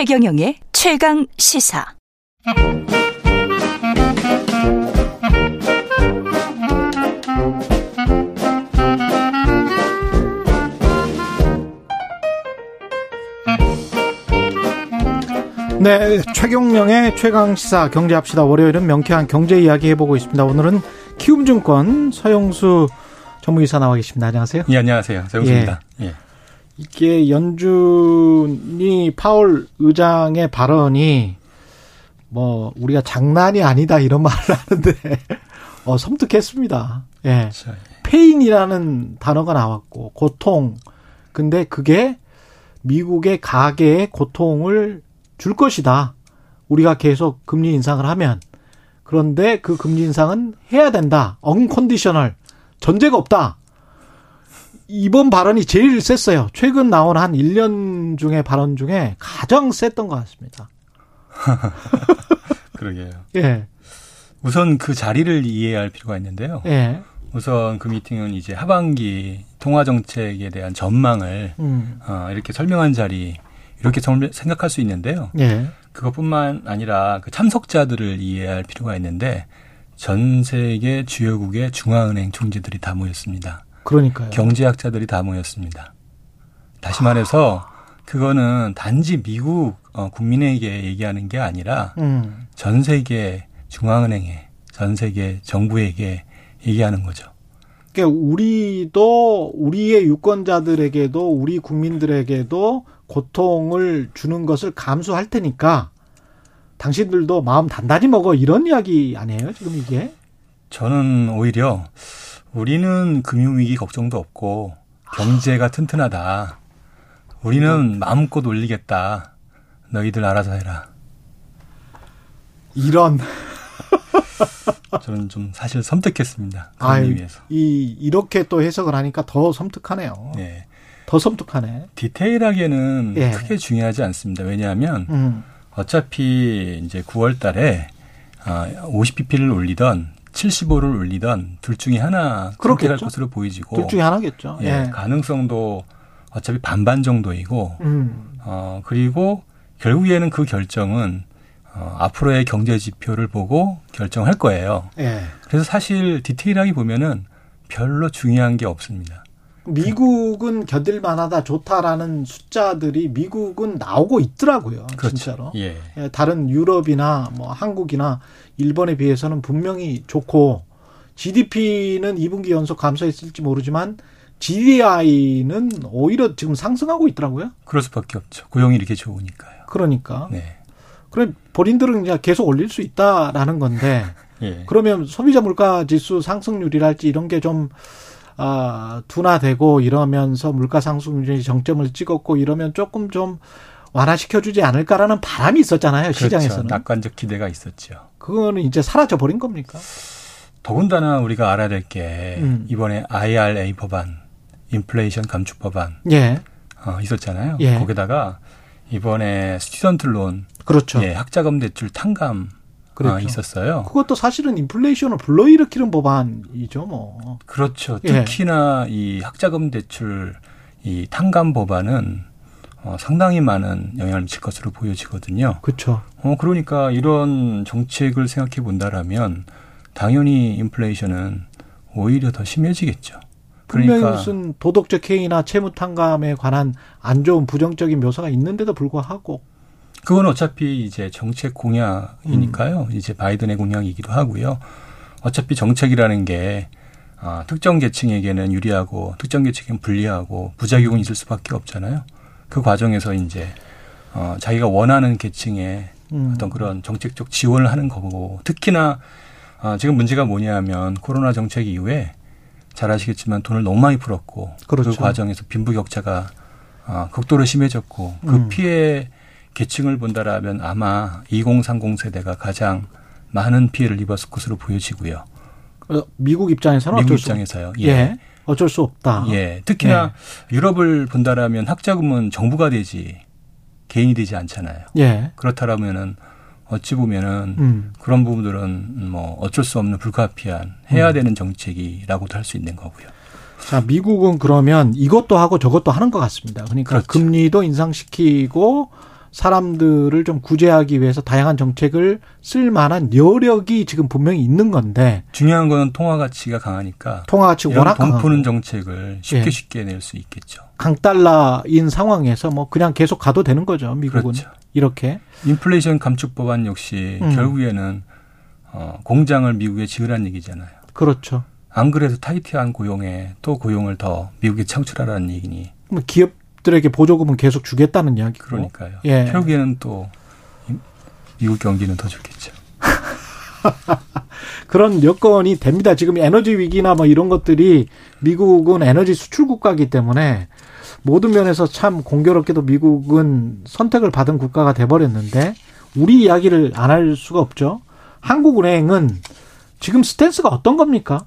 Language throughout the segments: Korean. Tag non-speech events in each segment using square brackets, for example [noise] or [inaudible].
최경영의 최강 시사. 네, 최경영의 최강 시사 경제합시다. 월요일은 명쾌한 경제 이야기 해보고 있습니다. 오늘은 키움증권 서영수 전무이사 나와 계십니다. 안녕하세요. 예, 안녕하세요. 서영수입니다. 예. 예. 이게 연준이 파월 의장의 발언이 뭐 우리가 장난이 아니다 이런 [laughs] 말을 하는데 어 섬뜩했습니다. 예. 그렇죠. pain이라는 단어가 나왔고 고통. 근데 그게 미국의 가계의 고통을 줄 것이다. 우리가 계속 금리 인상을 하면. 그런데 그 금리 인상은 해야 된다. unconditional. 전제가 없다. 이번 발언이 제일 셌어요. 최근 나온 한 1년 중에 발언 중에 가장 셌던 것 같습니다. [laughs] 그러게요. 예. 우선 그 자리를 이해할 필요가 있는데요. 예. 우선 그 미팅은 이제 하반기 통화 정책에 대한 전망을 음. 어, 이렇게 설명한 자리 이렇게 생각할 수 있는데요. 예. 그것뿐만 아니라 그 참석자들을 이해할 필요가 있는데 전 세계 주요국의 중앙은행 총재들이 다 모였습니다. 그러니까요. 경제학자들이 다 모였습니다. 다시 말해서 그거는 단지 미국 어, 국민에게 얘기하는 게 아니라 음. 전 세계 중앙은행에 전 세계 정부에게 얘기하는 거죠. 그러니까 우리도 우리의 유권자들에게도 우리 국민들에게도 고통을 주는 것을 감수할 테니까 당신들도 마음 단단히 먹어 이런 이야기 아니에요 지금 이게? 저는 오히려 우리는 금융위기 걱정도 없고 경제가 튼튼하다. 우리는 마음껏 올리겠다. 너희들 알아서 해라. 이런 [laughs] 저는 좀 사실 섬뜩했습니다. 아 위해서. 이 이렇게 또 해석을 하니까 더 섬뜩하네요. 네. 더 섬뜩하네. 디테일하게는 예. 크게 중요하지 않습니다. 왜냐하면 음. 어차피 이제 9월 달에 50pp를 아, 올리던 75를 올리던 둘 중에 하나 선택할 것으로 보이지고 둘 중에 하나겠죠. 예, 예. 가능성도 어차피 반반 정도이고 음. 어 그리고 결국에는 그 결정은 어, 앞으로의 경제 지표를 보고 결정할 거예요. 예. 그래서 사실 디테일하게 보면은 별로 중요한 게 없습니다. 미국은 견딜 만하다 좋다라는 숫자들이 미국은 나오고 있더라고요. 그렇죠. 진짜로. 예. 예. 다른 유럽이나 뭐 한국이나 일본에 비해서는 분명히 좋고 GDP는 2분기 연속 감소했을지 모르지만 GDI는 오히려 지금 상승하고 있더라고요. 그럴 수밖에 없죠. 고용이 이렇게 좋으니까요. 그러니까. 네. 그럼 본인들은 그냥 계속 올릴 수 있다라는 건데 [laughs] 예. 그러면 소비자 물가 지수 상승률이랄지 이런 게좀 아, 둔화되고 이러면서 물가 상승률이 정점을 찍었고 이러면 조금 좀 완화시켜 주지 않을까라는 바람이 있었잖아요 그렇죠. 시장에서는. 낙관적 기대가 있었죠. 그거는 이제 사라져 버린 겁니까? 더군다나 우리가 알아야 될게 음. 이번에 IRA 법안, 인플레이션 감축 법안 예. 어, 있었잖아요. 예. 거기다가 이번에 student loan, 그렇죠. 예, 학자금 대출 탕감 그렇죠. 아, 있었어요. 그것도 사실은 인플레이션을 불러일으키는 법안이죠, 뭐. 그렇죠. 예. 특히나 예. 이 학자금 대출 이 탕감 법안은 어, 상당히 많은 영향을 미칠 것으로 보여지거든요. 그렇죠. 어, 그러니까 이런 정책을 생각해 본다라면 당연히 인플레이션은 오히려 더 심해지겠죠. 그러니까 분명히 무슨 도덕적 해이나 채무 탕감에 관한 안 좋은 부정적인 묘사가 있는데도 불구하고 그건 어차피 이제 정책 공약이니까요. 음. 이제 바이든의 공약이기도 하고요. 어차피 정책이라는 게 아, 특정 계층에게는 유리하고 특정 계층에게는 불리하고 부작용은 있을 수밖에 없잖아요. 그 과정에서 이제 어, 자기가 원하는 계층에 음. 어떤 그런 정책적 지원을 하는 거고 특히나 아, 지금 문제가 뭐냐면 코로나 정책 이후에 잘 아시겠지만 돈을 너무 많이 풀었고 그렇죠. 그 과정에서 빈부격차가 아, 극도로 심해졌고 그 음. 피해 계층을 본다라면 아마 2030 세대가 가장 많은 피해를 입었을 것으로 보여지고요. 어, 미국 입장에서는 미국 입장에서요. 예. 예. 어쩔 수 없다. 예. 특히나 예. 유럽을 본다라면 학자금은 정부가 되지 개인이 되지 않잖아요. 예. 그렇다라면은 어찌 보면은 음. 그런 부분들은 뭐 어쩔 수 없는 불가피한 해야 음. 되는 정책이라고도 할 수 있는 거고요. 자, 미국은 그러면 이것도 하고 저것도 하는 것 같습니다. 그러니까 그렇죠. 금리도 인상시키고 사람들을 좀 구제하기 위해서 다양한 정책을 쓸 만한 여력이 지금 분명히 있는 건데 중요한 거는 통화 가치가 강하니까 통화 가치 워낙 돈 푸는 정책을 쉽게 예. 쉽게 낼 수 있겠죠. 강달러인 상황에서 뭐 그냥 계속 가도 되는 거죠. 미국은 그렇죠. 이렇게 인플레이션 감축 법안 역시 음. 결국에는 어, 공장을 미국에 지으란 얘기잖아요. 그렇죠. 안 그래도 타이트한 고용에 또 고용을 더 미국에 창출하라는 얘기니 그럼 기업들에게 보조금은 계속 주겠다는 이야기고. 그러니까요. 예. 결국에는 또 이- 미국 경기는 더 좋겠죠. [laughs] 그런 여건이 됩니다. 지금 에너지 위기나 뭐 이런 것들이 미국은 에너지 수출 국가이기 때문에 모든 면에서 참 공교롭게도 미국은 선택을 받은 국가가 돼버렸는데 우리 이야기를 안 할 수가 없죠. 한국은행은 지금 스탠스가 어떤 겁니까?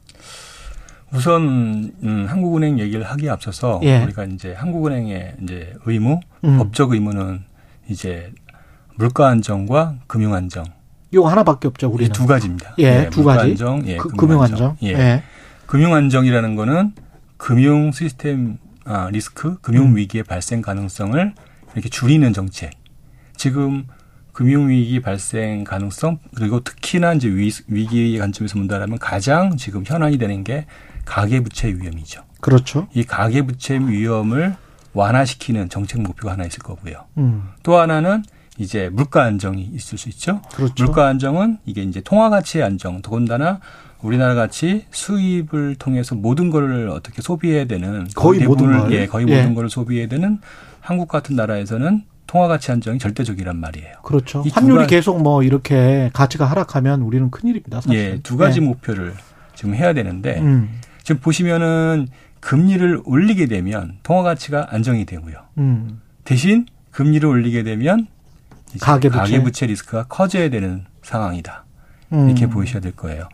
우선 음, 한국은행 얘기를 하기에 앞서서 예. 우리가 이제 한국은행의 이제 의무, 음. 법적 의무는 이제 물가 안정과 금융 안정 이거 하나밖에 없죠. 이 우리는 두 가지입니다. 예, 두 물가 가지. 안정, 예, 그, 금융 안정. 예. 예. 금융 안정이라는 거는 금융 시스템 아, 리스크, 금융 음. 위기의 발생 가능성을 이렇게 줄이는 정책. 지금 금융 위기 발생 가능성 그리고 특히나 이제 위, 위기 관점에서 본다면 가장 지금 현안이 되는 게 가계 부채 위험이죠. 그렇죠. 이 가계 부채 위험을 완화시키는 정책 목표가 하나 있을 거고요. 음. 또 하나는 이제 물가 안정이 있을 수 있죠. 그렇죠. 물가 안정은 이게 이제 통화 가치의 안정, 더군다나 우리나라 같이 수입을 통해서 모든 거를 어떻게 소비해야 되는 거의 모든 대부분을, 걸. 예, 거의 예. 모든 거를 소비해야 되는 한국 같은 나라에서는 통화 가치 안정이 절대적이란 말이에요. 그렇죠. 환율이 가- 계속 뭐 이렇게 가치가 하락하면 우리는 큰일입니다. 사실. 예, 두 가지 예. 목표를 지금 해야 되는데 음. 지금 보시면은 금리를 올리게 되면 통화 가치가 안정이 되고요. 음. 대신 금리를 올리게 되면 가계부채. 가계부채 리스크가 커져야 되는 상황이다. 음. 이렇게 보셔야 될 거예요.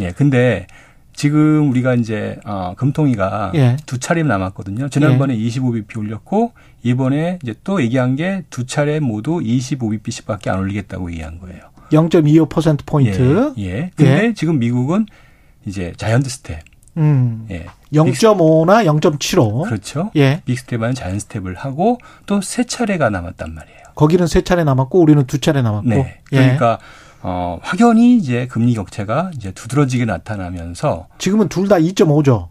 예, 근데 지금 우리가 이제 어, 금통위가 예. 두 차례 남았거든요. 지난번에 25bp 올렸고 이번에 이제 또 얘기한 게 두 차례 모두 25bp씩밖에 안 올리겠다고 얘기한 거예요. 0.25% 포인트. 예. 예. 근데 지금 미국은 이제 giant step. 음. 예. 0.5나 0.75. 그렇죠. 예. big step은 giant step을 하고 또 세 차례가 남았단 말이에요. 거기는 세 차례 남았고 우리는 두 차례 남았고. 네. 예. 그러니까 어, 확연히 이제 금리 격차가 이제 두드러지게 나타나면서 지금은 둘 다 2.5죠.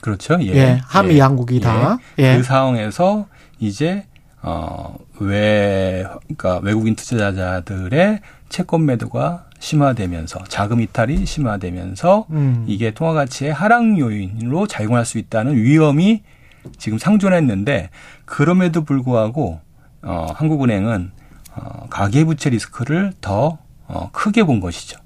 그렇죠. 예. 예. 한미 양국이 다. 예. 그 상황에서 이제 어 외 그러니까 외국인 투자자들의 채권 매도가 심화되면서 자금 이탈이 심화되면서 음. 이게 통화 가치의 하락 요인으로 작용할 수 있다는 위험이 지금 상존했는데 그럼에도 불구하고 어 한국은행은 어 가계 부채 리스크를 더 어, 크게 본 것이죠.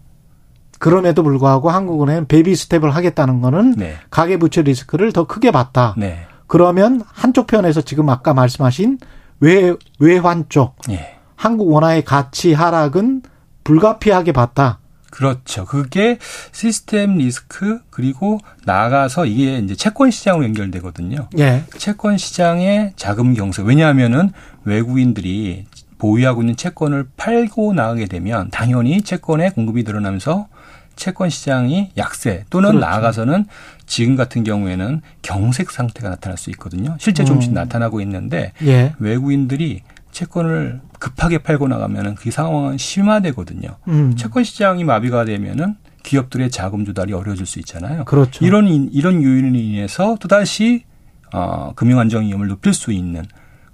그럼에도 불구하고 한국은행 baby step을 하겠다는 거는 네. 가계 부채 리스크를 더 크게 봤다. 네. 그러면 한쪽 편에서 지금 아까 말씀하신 외 외환 쪽 예. 한국 원화의 가치 하락은 불가피하게 봤다. 그렇죠. 그게 시스템 리스크 그리고 나아가서 이게 이제 채권 시장으로 연결되거든요. 예. 채권 시장의 자금 경색. 왜냐하면은 외국인들이 보유하고 있는 채권을 팔고 나가게 되면 당연히 채권의 공급이 늘어나면서 채권 시장이 약세 또는 그렇죠. 나아가서는 지금 같은 경우에는 경색 상태가 나타날 수 있거든요. 실제 조금씩 음. 나타나고 있는데 예. 외국인들이 채권을 급하게 팔고 나가면은 그 상황은 심화되거든요. 음. 채권 시장이 마비가 되면은 기업들의 자금 조달이 어려워질 수 있잖아요. 그렇죠. 이런 인- 이런 요인으로 인해서 또 다시 어, 금융 안정 위험을 높일 수 있는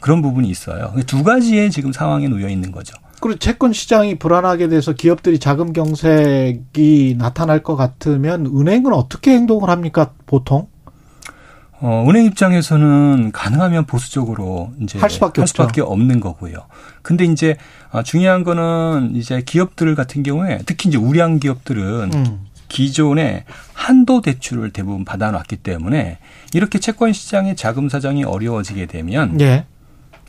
그런 부분이 있어요. 두 가지의 지금 상황에 놓여 있는 거죠. 그리고 채권 시장이 불안하게 돼서 기업들이 자금 경색이 나타날 것 같으면 은행은 어떻게 행동을 합니까? 보통 어, 은행 입장에서는 가능하면 보수적으로 이제 할 수밖에 없죠. 없는 거고요. 근데 이제 아, 중요한 거는 이제 기업들 같은 경우에 특히 이제 우량 기업들은 음. 기존에 한도 대출을 대부분 받아놨기 때문에 이렇게 채권 시장의 자금 사정이 어려워지게 되면 예.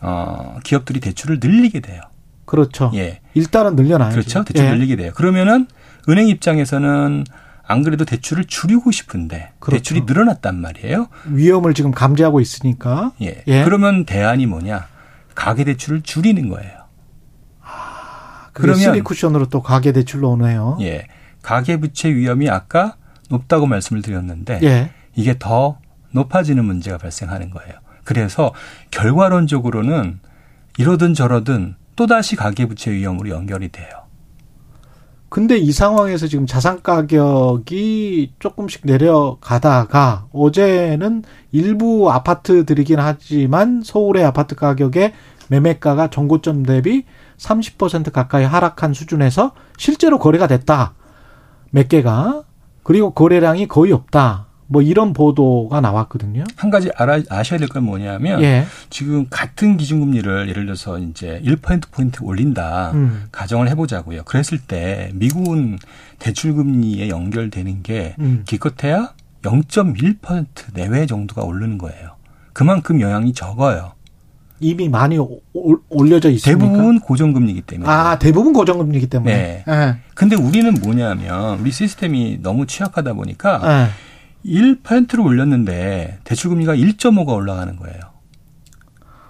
어, 기업들이 대출을 늘리게 돼요. 그렇죠. 예. 일단은 늘려놔야죠. 그렇죠. 대출 예. 늘리게 돼요. 그러면은 은행 입장에서는 안 그래도 대출을 줄이고 싶은데 그렇죠. 대출이 늘어났단 말이에요. 위험을 지금 감지하고 있으니까. 예. 예. 그러면 대안이 뭐냐? 가계 대출을 줄이는 거예요. 그러면 그러면- 쓰리 쿠션으로 또 가계 대출로 오네요. 예. 가계 부채 위험이 아까 높다고 말씀을 드렸는데 예. 이게 더 높아지는 문제가 발생하는 거예요. 그래서 결과론적으로는 이러든 저러든 또다시 가계 부채 위험으로 연결이 돼요. 근데 이 상황에서 지금 자산 가격이 조금씩 내려가다가 어제는 일부 아파트들이긴 하지만 서울의 아파트 가격의 매매가가 전고점 대비 30% 가까이 하락한 수준에서 실제로 거래가 됐다. 몇 개가. 그리고 거래량이 거의 없다. 뭐 이런 보도가 나왔거든요. 한 가지 알아, 아셔야 될 건 뭐냐면 예. 지금 같은 기준금리를 예를 들어서 이제 1% 포인트 올린다 음. 가정을 해보자고요. 그랬을 때 미국은 대출금리에 연결되는 게 음. 기껏해야 0.1% 내외 정도가 오르는 거예요. 그만큼 영향이 적어요. 이미 많이 오- 올- 올려져 있습니까? 대부분 고정금리이기 때문에. 아, 대부분 고정금리이기 때문에. 네. 예. 근데 우리는 뭐냐면 우리 시스템이 너무 취약하다 보니까 예. 1%를 올렸는데 대출금리가 1.5가 올라가는 거예요.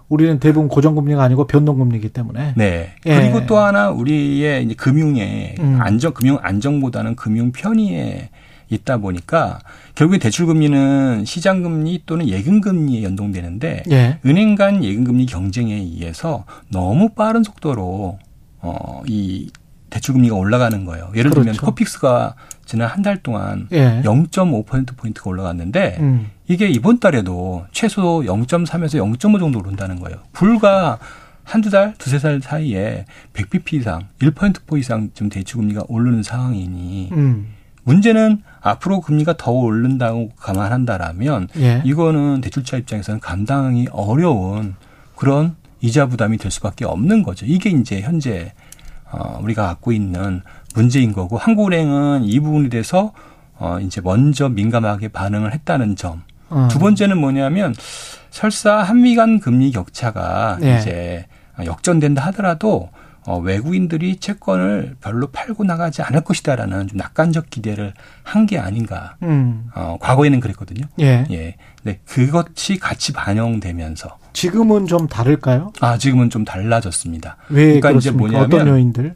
우리는 대부분 고정금리가 아니고 변동금리이기 때문에. 네. 예. 그리고 또 하나 우리의 이제 금융의 음. 안정, 금융 안정보다는 금융 편의에 있다 보니까 결국에 대출금리는 시장금리 또는 예금금리에 연동되는데 예. 은행 간 예금금리 경쟁에 의해서 너무 빠른 속도로 어, 이 대출금리가 올라가는 거예요. 예를 들면 그렇죠. 코픽스가 지난 한 달 동안 예. 0.5%포인트가 올라갔는데 음. 이게 이번 달에도 최소 0.3에서 0.5 정도 오른다는 거예요. 불과 한두 달, 두세 달 사이에 100bp 이상, 1%포 이상 좀 대출금리가 오르는 상황이니 음. 문제는 앞으로 금리가 더 오른다고 감안한다라면 예. 이거는 대출자 입장에서는 감당이 어려운 그런 이자 부담이 될 수밖에 없는 거죠. 이게 이제 현재 어, 우리가 갖고 있는 문제인 거고 한국은행은 이 부분에 대해서 어, 이제 먼저 민감하게 반응을 했다는 점. 어. 두 번째는 뭐냐면 설사 한미 간 금리 격차가 네. 이제 역전된다 하더라도 어, 외국인들이 채권을 별로 팔고 나가지 않을 것이다라는 좀 낙관적 기대를 한 게 아닌가. 음. 어, 과거에는 그랬거든요. 예. 예. 네, 그것이 같이 반영되면서 지금은 좀 다를까요? 아, 지금은 좀 달라졌습니다. 왜 그러니까 이제 그렇습니까? 뭐냐면 어떤 요인들?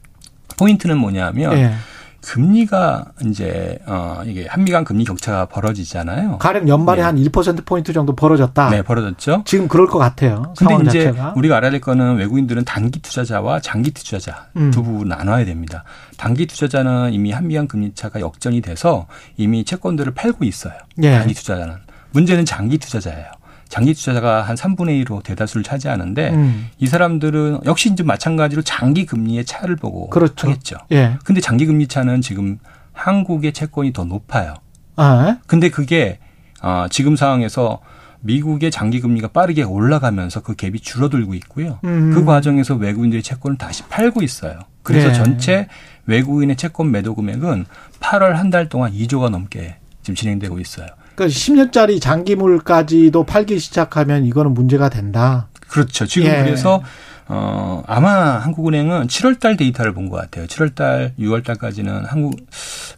포인트는 뭐냐면 예. 금리가 이제 어 이게 한미 간 금리 격차가 벌어지잖아요. 가령 연말에 네. 한 1% 포인트 정도 벌어졌다. 네, 벌어졌죠. 지금 그럴 것 같아요. 근데 이제 자체가. 우리가 알아야 될 거는 외국인들은 단기 투자자와 장기 투자자 음. 두 부분 나눠야 됩니다. 단기 투자자는 이미 한미 간 금리 차가 역전이 돼서 이미 채권들을 팔고 있어요. 예. 단기 투자자는. 문제는 장기 투자자예요. 장기 투자자가 한 3분의 1로 대다수를 차지하는데 음. 이 사람들은 역시 이제 마찬가지로 장기 금리의 차를 보고 그렇죠. 하겠죠. 예. 근데 장기 금리 차는 지금 한국의 채권이 더 높아요. 아, 근데 그게 어, 지금 상황에서 미국의 장기 금리가 빠르게 올라가면서 그 갭이 줄어들고 있고요. 음. 그 과정에서 외국인들이 채권을 다시 팔고 있어요. 그래서 네. 전체 외국인의 채권 매도 금액은 8월 한 달 동안 2조가 넘게 지금 진행되고 있어요. 그러니까 10년짜리 장기물까지도 팔기 시작하면 이거는 문제가 된다. 그렇죠. 지금 예. 그래서 어 아마 한국은행은 7월달 데이터를 본 것 같아요. 7월달, 6월달까지는 한국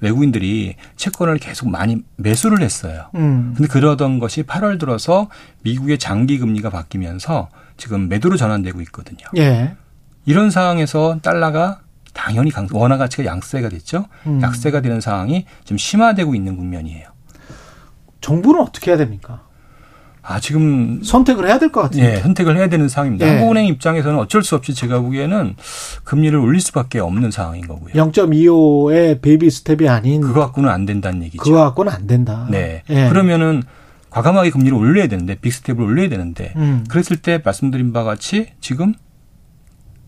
외국인들이 채권을 계속 많이 매수를 했어요. 음. 근데 그러던 것이 8월 들어서 미국의 장기 금리가 바뀌면서 지금 매도로 전환되고 있거든요. 예. 이런 상황에서 달러가 당연히 강, 원화 가치가 양세가 됐죠. 음. 약세가 되는 상황이 좀 심화되고 있는 국면이에요. 정부는 어떻게 해야 됩니까? 아 지금 선택을 해야 될 것 같은데. 예, 선택을 해야 되는 상황입니다. 예. 한국은행 입장에서는 어쩔 수 없이 제가 보기에는 금리를 올릴 수밖에 없는 상황인 거고요. 0.25의 베이비 스텝이 아닌 그거 갖고는 안 된다는 얘기죠. 그거 갖고는 안 된다. 네. 예. 그러면은 과감하게 금리를 올려야 되는데 빅 스텝을 올려야 되는데 음. 그랬을 때 말씀드린 바와 같이 지금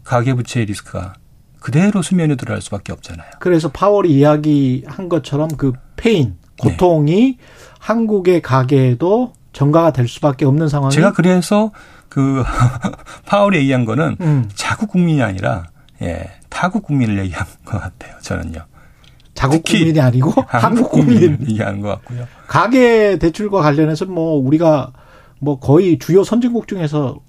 가계부채의 리스크가 그대로 수면에 들어갈 수밖에 없잖아요. 그래서 파월이 이야기한 것처럼 그 pain, 네. 고통이 한국의 가게에도 전가가 될 수밖에 없는 상황이 제가 그래서 그 [laughs] 파월이 얘기한 거는 음, 자국 국민이 아니라 예, 타국 국민을 얘기한 [laughs] 것 같아요. 저는요. 자국 국민이 아니고 한국 국민. [laughs] 얘기하는 것 같고요. 가계 대출과 관련해서 뭐 우리가 뭐 거의 주요 선진국 중에서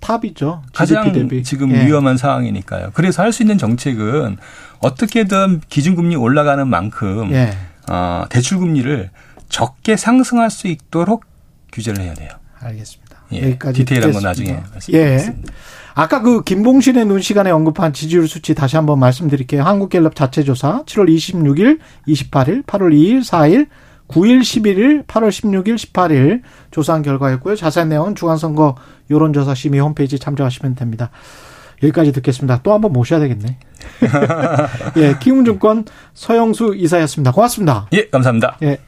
탑이죠. 가장 대비. 지금 예. 위험한 상황이니까요. 그래서 할 수 있는 정책은 어떻게든 기준금리 올라가는 만큼 예. 어, 대출 금리를 적게 상승할 수 있도록 규제를 해야 돼요. 알겠습니다. 예, 여기까지 디테일한 건. 나중에 말씀드리겠습니다. 예. 아까 그 김봉신의 눈 시간에 언급한 지지율 수치 다시 한번 말씀드릴게요. 한국갤럽 자체 조사 7월 26일, 28일, 8월 2일, 4일, 9일, 11일, 8월 16일, 18일 조사한 결과였고요. 자세한 내용은 중앙선거 여론조사 심의 홈페이지 참조하시면 됩니다. 여기까지 듣겠습니다. 또 한번 모셔야 되겠네. [laughs] 예, 키움증권 서영수 이사였습니다. 고맙습니다. 예, 감사합니다. 예.